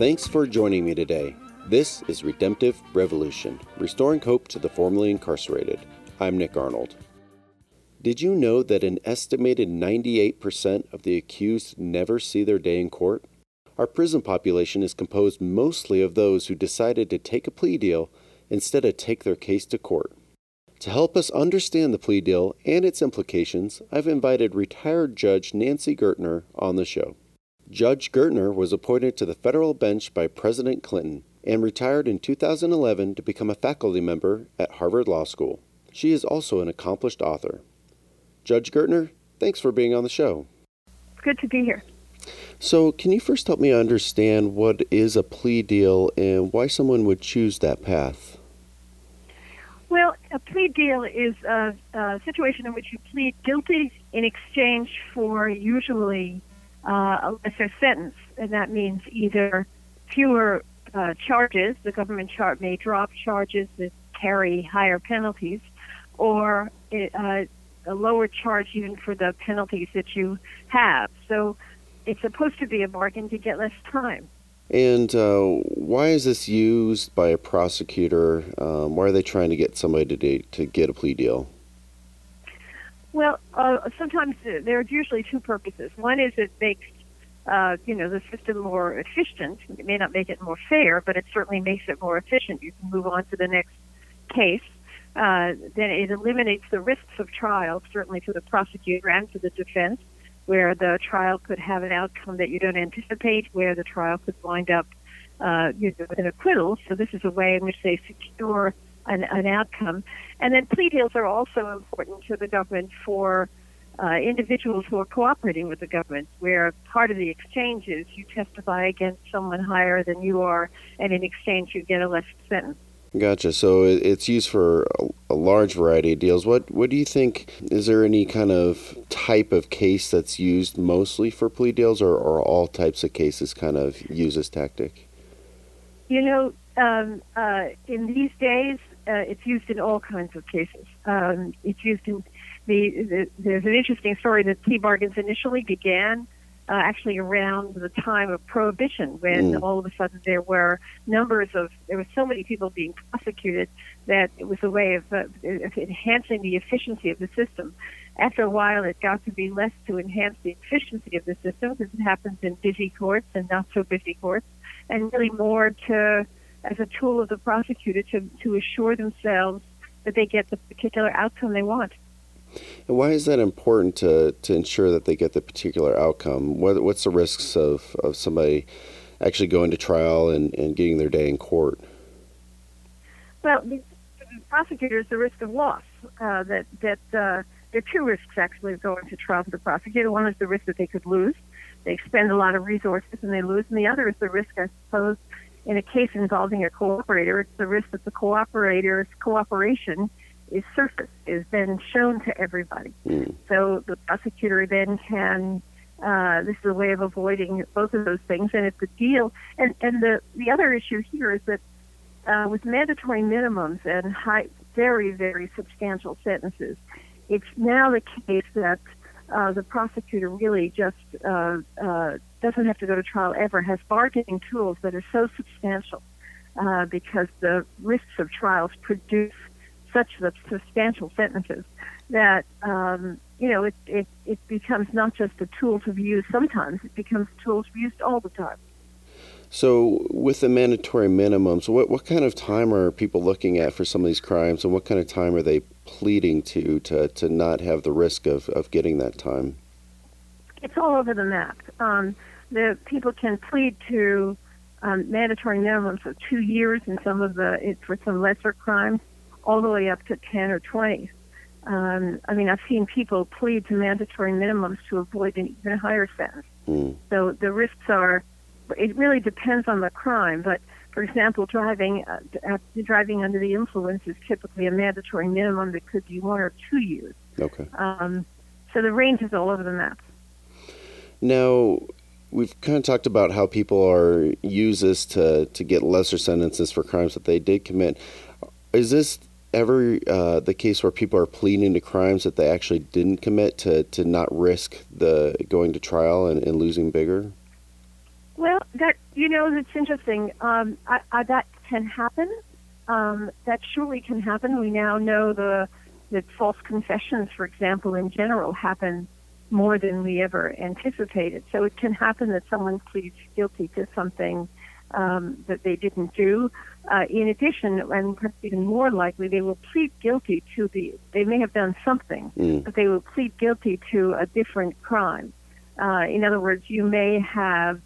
Thanks for joining me today. This is Redemptive Revolution, restoring hope to the formerly incarcerated. I'm Nick Arnold. Did you know that an estimated 98% of the accused never see their day in court? Our prison population is composed mostly of those who decided to take a plea deal instead of take their case to court. To help us understand the plea deal and its implications, I've invited retired Judge Nancy Gertner on the show. Judge Gertner was appointed to the federal bench by President Clinton and retired in 2011 to become a faculty member at Harvard Law School. She is also an accomplished author. Judge Gertner, thanks for being on the show. It's good to be here. So, can you first help me understand what is a plea deal and why someone would choose that path? Well, a plea deal is a, a situation in which you plead guilty in exchange for usually uh, a lesser sentence, and that means either fewer uh, charges, the government char- may drop charges that carry higher penalties, or uh, a lower charge even for the penalties that you have. So it's supposed to be a bargain to get less time. And uh, why is this used by a prosecutor? Um, why are they trying to get somebody to, to get a plea deal? Well, uh, sometimes there's usually two purposes. One is it makes uh, you know the system more efficient. It may not make it more fair, but it certainly makes it more efficient. You can move on to the next case. Uh, then it eliminates the risks of trial, certainly for the prosecutor and for the defense where the trial could have an outcome that you don't anticipate, where the trial could wind up uh, you know, with an acquittal. So this is a way in which they secure an, an outcome. And then plea deals are also important to the government for uh, individuals who are cooperating with the government, where part of the exchange is you testify against someone higher than you are, and in exchange you get a less sentence. Gotcha. So it's used for a large variety of deals. What What do you think? Is there any kind of type of case that's used mostly for plea deals, or, or all types of cases kind of use this tactic? You know, um, uh, in these days, uh, it's used in all kinds of cases. Um, it's used in the, the. There's an interesting story that plea bargains initially began uh, actually around the time of prohibition when mm. all of a sudden there were numbers of there were so many people being prosecuted that it was a way of, uh, of enhancing the efficiency of the system after a while it got to be less to enhance the efficiency of the system because it happens in busy courts and not so busy courts and really more to as a tool of the prosecutor to, to assure themselves that they get the particular outcome they want. And why is that important to, to ensure that they get the particular outcome? What, what's the risks of, of somebody actually going to trial and, and getting their day in court? Well, the prosecutors, the risk of loss. Uh, that that uh, there are two risks actually of going to trial for the prosecutor. One is the risk that they could lose. They expend a lot of resources and they lose. And the other is the risk, I suppose, in a case involving a cooperator, it's the risk that the cooperator's cooperation is surfaced, is then shown to everybody. Mm. So the prosecutor then can. Uh, this is a way of avoiding both of those things, and it's a deal. And and the the other issue here is that uh, with mandatory minimums and high, very very substantial sentences, it's now the case that uh, the prosecutor really just uh, uh, doesn't have to go to trial ever, has bargaining tools that are so substantial uh, because the risks of trials produce such substantial sentences that um, you know it, it it becomes not just a tool to be used sometimes; it becomes tools used all the time. So, with the mandatory minimums, what what kind of time are people looking at for some of these crimes, and what kind of time are they pleading to to to not have the risk of of getting that time? It's all over the map. Um, the people can plead to um, mandatory minimums of two years in some of the for some lesser crimes all the way up to 10 or 20. Um, I mean, I've seen people plead to mandatory minimums to avoid an even higher sentence. Mm. So the risks are, it really depends on the crime. But for example, driving uh, driving under the influence is typically a mandatory minimum that could be one or two years. Okay. Um, so the range is all over the map. Now, we've kind of talked about how people are use this to to get lesser sentences for crimes that they did commit. Is this ever uh, the case where people are pleading to crimes that they actually didn't commit to, to not risk the going to trial and, and losing bigger? Well, that You know, it's interesting. Um, I, I, that can happen. Um, that surely can happen. We now know the that false confessions, for example, in general, happen more than we ever anticipated. So it can happen that someone pleads guilty to something um, that they didn't do. Uh, in addition, and perhaps even more likely, they will plead guilty to the. They may have done something, mm. but they will plead guilty to a different crime. Uh, in other words, you may have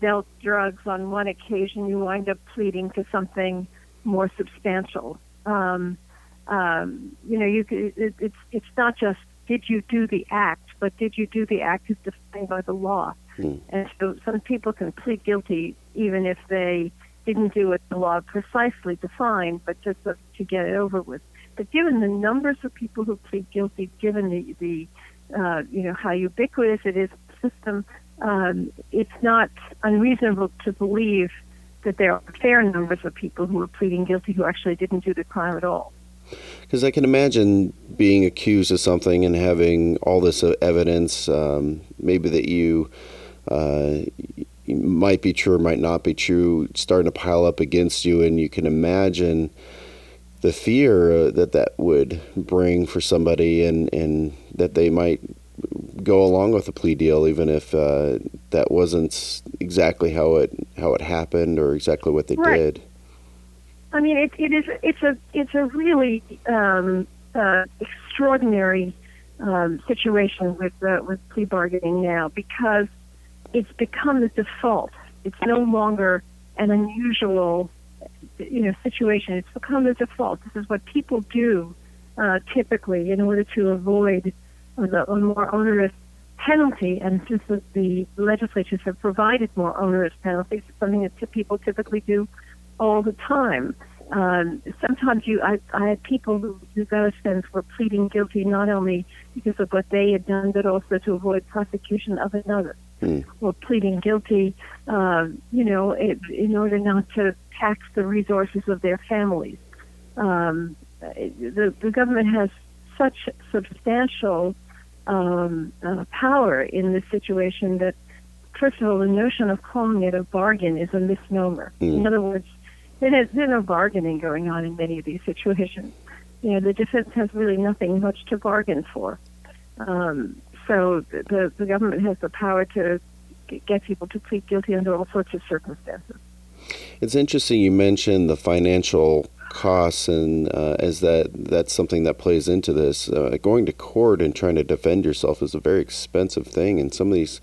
dealt drugs on one occasion. You wind up pleading to something more substantial. Um, um, you know, you it, it's it's not just did you do the act, but did you do the act as defined by the law? Mm. And so some people can plead guilty even if they didn't do what the law precisely defined, but just to get it over with. But given the numbers of people who plead guilty, given the, the uh, you know how ubiquitous it is system, um, it's not unreasonable to believe that there are fair numbers of people who are pleading guilty who actually didn't do the crime at all. Because I can imagine being accused of something and having all this evidence, um, maybe that you uh, might be true or might not be true, starting to pile up against you, and you can imagine the fear uh, that that would bring for somebody, and and that they might go along with a plea deal, even if uh, that wasn't exactly how it how it happened or exactly what they right. did. I mean, it, it is it's a it's a really um, uh, extraordinary um, situation with uh, with plea bargaining now because it's become the default. It's no longer an unusual, you know, situation. It's become the default. This is what people do uh, typically in order to avoid a, a more onerous penalty. And since the, the legislatures have provided more onerous penalties, it's something that people typically do all the time. Um, sometimes you, I, I had people who, who got a sense were pleading guilty not only because of what they had done, but also to avoid prosecution of another mm. or pleading guilty, uh, you know, it, in order not to tax the resources of their families. Um, the, the government has such substantial um, uh, power in this situation that, first of all, the notion of calling it a bargain is a misnomer. Mm. In other words, there's no bargaining going on in many of these situations. You know, the defense has really nothing much to bargain for. Um, so the, the government has the power to get people to plead guilty under all sorts of circumstances. It's interesting you mentioned the financial costs, and uh, as that that's something that plays into this. Uh, going to court and trying to defend yourself is a very expensive thing, and some of these.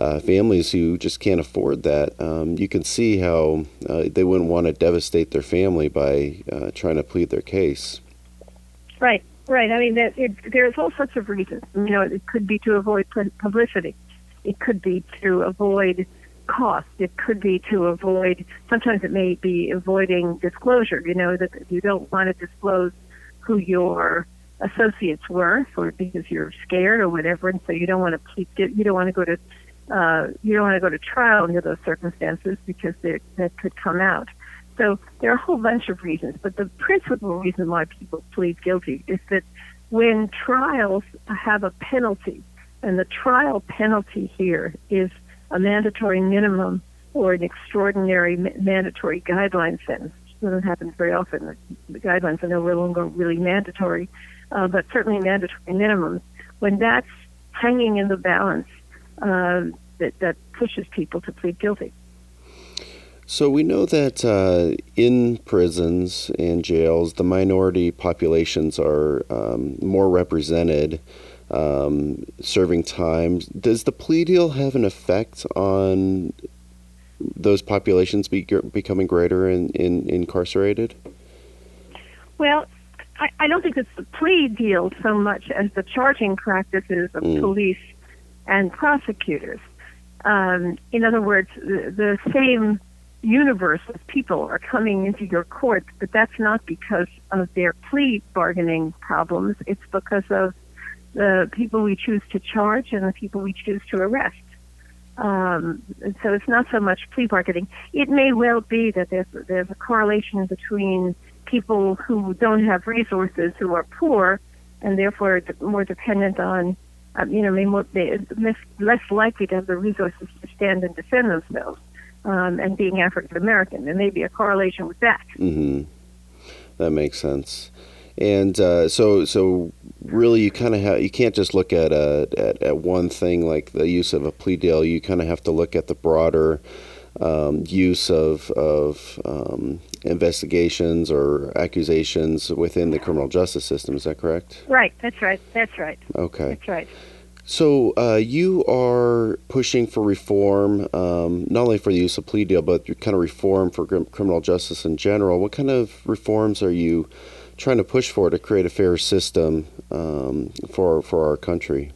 Uh, families who just can't afford that, um, you can see how uh, they wouldn't want to devastate their family by uh, trying to plead their case. Right. Right. I mean, it, it, there's all sorts of reasons. You know, it could be to avoid publicity. It could be to avoid cost. It could be to avoid. Sometimes it may be avoiding disclosure. You know that you don't want to disclose who your associates were, or because you're scared or whatever, and so you don't want to keep. You don't want to go to. Uh, you don't want to go to trial under those circumstances because that could come out. So there are a whole bunch of reasons, but the principal reason why people plead guilty is that when trials have a penalty, and the trial penalty here is a mandatory minimum or an extraordinary mandatory guideline sentence. It doesn't happen very often. The guidelines are no longer really mandatory, uh, but certainly mandatory minimums. When that's hanging in the balance, uh, that, that pushes people to plead guilty. So we know that uh, in prisons and jails, the minority populations are um, more represented, um, serving time. Does the plea deal have an effect on those populations be, becoming greater and in, in, incarcerated? Well, I, I, don't think it's the plea deal so much as the charging practices of mm. police and prosecutors. Um, in other words, the, the same universe of people are coming into your court, but that's not because of their plea bargaining problems. It's because of the people we choose to charge and the people we choose to arrest. Um, so it's not so much plea bargaining. It may well be that there's there's a correlation between people who don't have resources, who are poor, and therefore more dependent on, um, you know, may more, less less likely to have the resources to stand and defend themselves um, and being African American. There may be a correlation with that. Mm-hmm. That makes sense. And uh, so, so really, you kind of have you can't just look at, a, at at one thing like the use of a plea deal. You kind of have to look at the broader um, use of of um, investigations or accusations within the criminal justice system. Is that correct? Right. That's right. That's right. Okay. That's right. So uh, you are pushing for reform, um, not only for the use of plea deal, but kind of reform for criminal justice in general. What kind of reforms are you trying to push for to create a fair system um, for for our country?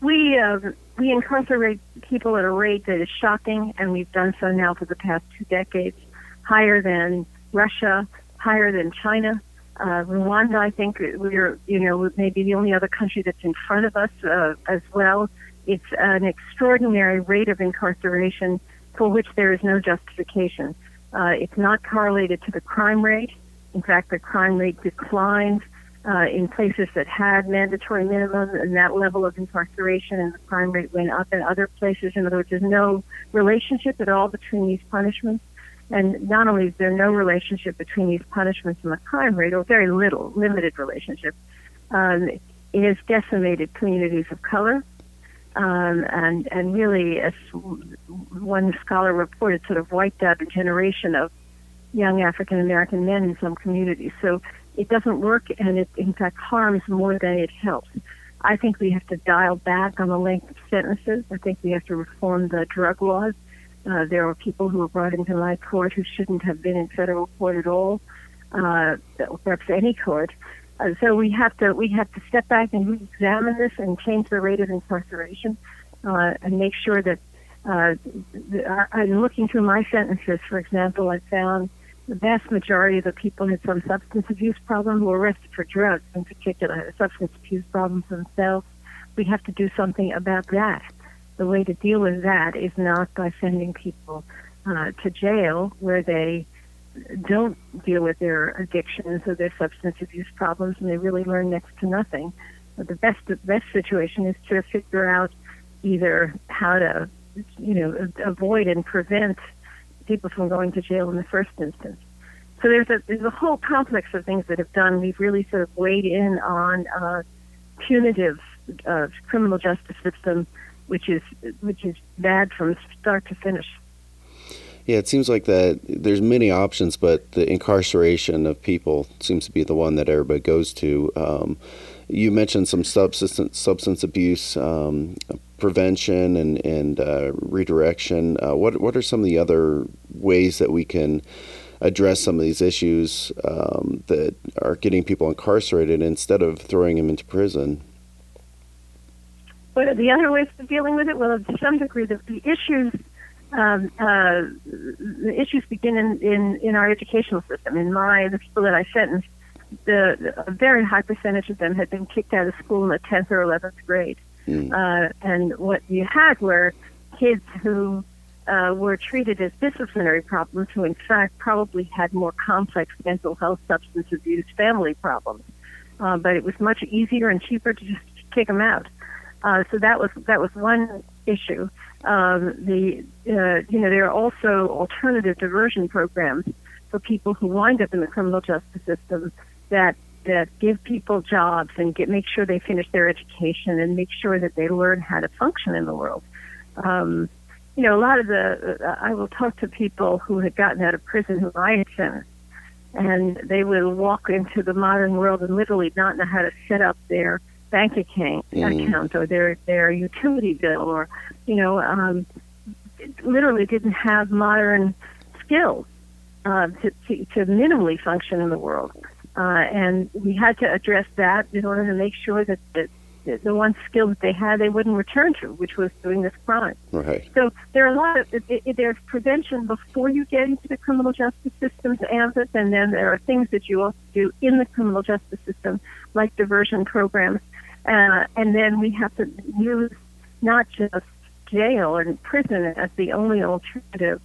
We uh, we incarcerate people at a rate that is shocking, and we've done so now for the past two decades, higher than Russia, higher than China, uh, Rwanda, I think we're, you know, maybe the only other country that's in front of us uh, as well. It's an extraordinary rate of incarceration for which there is no justification. Uh, it's not correlated to the crime rate. In fact, the crime rate declined uh, in places that had mandatory minimums and that level of incarceration, and the crime rate went up in other places. In other words, there's no relationship at all between these punishments. And not only is there no relationship between these punishments and the crime rate, or very little, limited relationship, um, it has decimated communities of color. Um, and and really, as one scholar reported, sort of wiped out a generation of young African American men in some communities. So it doesn't work, and it in fact harms more than it helps. I think we have to dial back on the length of sentences. I think we have to reform the drug laws. Uh, there were people who were brought into my court who shouldn't have been in federal court at all, uh, perhaps any court. Uh, so we have to we have to step back and re-examine this and change the rate of incarceration uh, and make sure that. Uh, I'm looking through my sentences. For example, I found the vast majority of the people had some substance abuse problem who were arrested for drugs, in particular, substance abuse problems themselves. We have to do something about that the way to deal with that is not by sending people uh, to jail where they don't deal with their addictions or their substance abuse problems and they really learn next to nothing. But the best the best situation is to figure out either how to you know avoid and prevent people from going to jail in the first instance. So there's a there's a whole complex of things that have done. We've really sort of weighed in on uh, punitive uh, criminal justice system which is which is bad from start to finish. Yeah, it seems like that there's many options, but the incarceration of people seems to be the one that everybody goes to. Um, you mentioned some substance substance abuse um, prevention and and uh, redirection. Uh, what what are some of the other ways that we can address some of these issues um, that are getting people incarcerated instead of throwing them into prison? What are the other ways of dealing with it? Well, to some degree, the, the issues um, uh, the issues begin in, in, in our educational system. In my the people that I sentenced, the, a very high percentage of them had been kicked out of school in the tenth or eleventh grade, mm. uh, and what you had were kids who uh, were treated as disciplinary problems, who in fact probably had more complex mental health, substance abuse, family problems. Uh, but it was much easier and cheaper to just kick them out. Uh, so that was that was one issue. Um, the uh, you know there are also alternative diversion programs for people who wind up in the criminal justice system that that give people jobs and get make sure they finish their education and make sure that they learn how to function in the world. Um, you know, a lot of the uh, I will talk to people who had gotten out of prison who I had sentenced, and they will walk into the modern world and literally not know how to set up their bank account, mm. account or their their utility bill or you know um, literally didn't have modern skills uh, to, to to minimally function in the world, uh, and we had to address that in order to make sure that, that the one skill that they had they wouldn't return to, which was doing this crime. Right. So there are a lot of it, it, there's prevention before you get into the criminal justice system's ambit, and then there are things that you also do in the criminal justice system, like diversion programs uh, and then we have to use not just jail and prison as the only alternative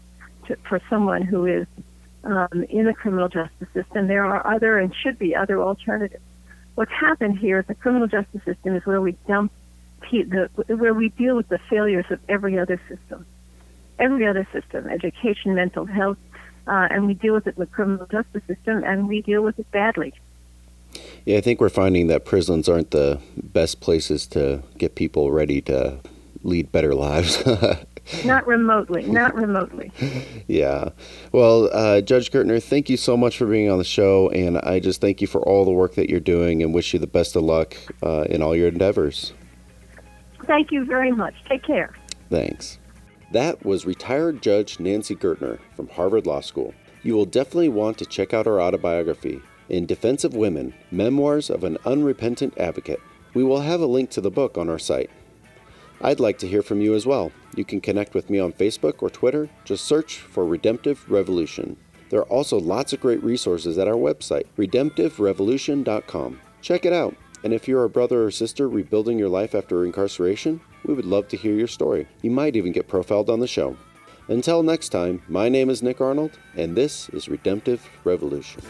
to, for someone who is um, in the criminal justice system. There are other and should be other alternatives. What's happened here is the criminal justice system is where we dump the, where we deal with the failures of every other system. every other system, education, mental health, uh, and we deal with it in the criminal justice system, and we deal with it badly. Yeah, I think we're finding that prisons aren't the best places to get people ready to lead better lives. not remotely, not remotely. yeah. Well, uh, Judge Gertner, thank you so much for being on the show, and I just thank you for all the work that you're doing and wish you the best of luck uh, in all your endeavors. Thank you very much. Take care. Thanks. That was retired Judge Nancy Gertner from Harvard Law School. You will definitely want to check out her autobiography, In Defense of Women Memoirs of an Unrepentant Advocate. We will have a link to the book on our site. I'd like to hear from you as well. You can connect with me on Facebook or Twitter. Just search for Redemptive Revolution. There are also lots of great resources at our website, redemptiverevolution.com. Check it out. And if you're a brother or sister rebuilding your life after incarceration, we would love to hear your story. You might even get profiled on the show. Until next time, my name is Nick Arnold, and this is Redemptive Revolution.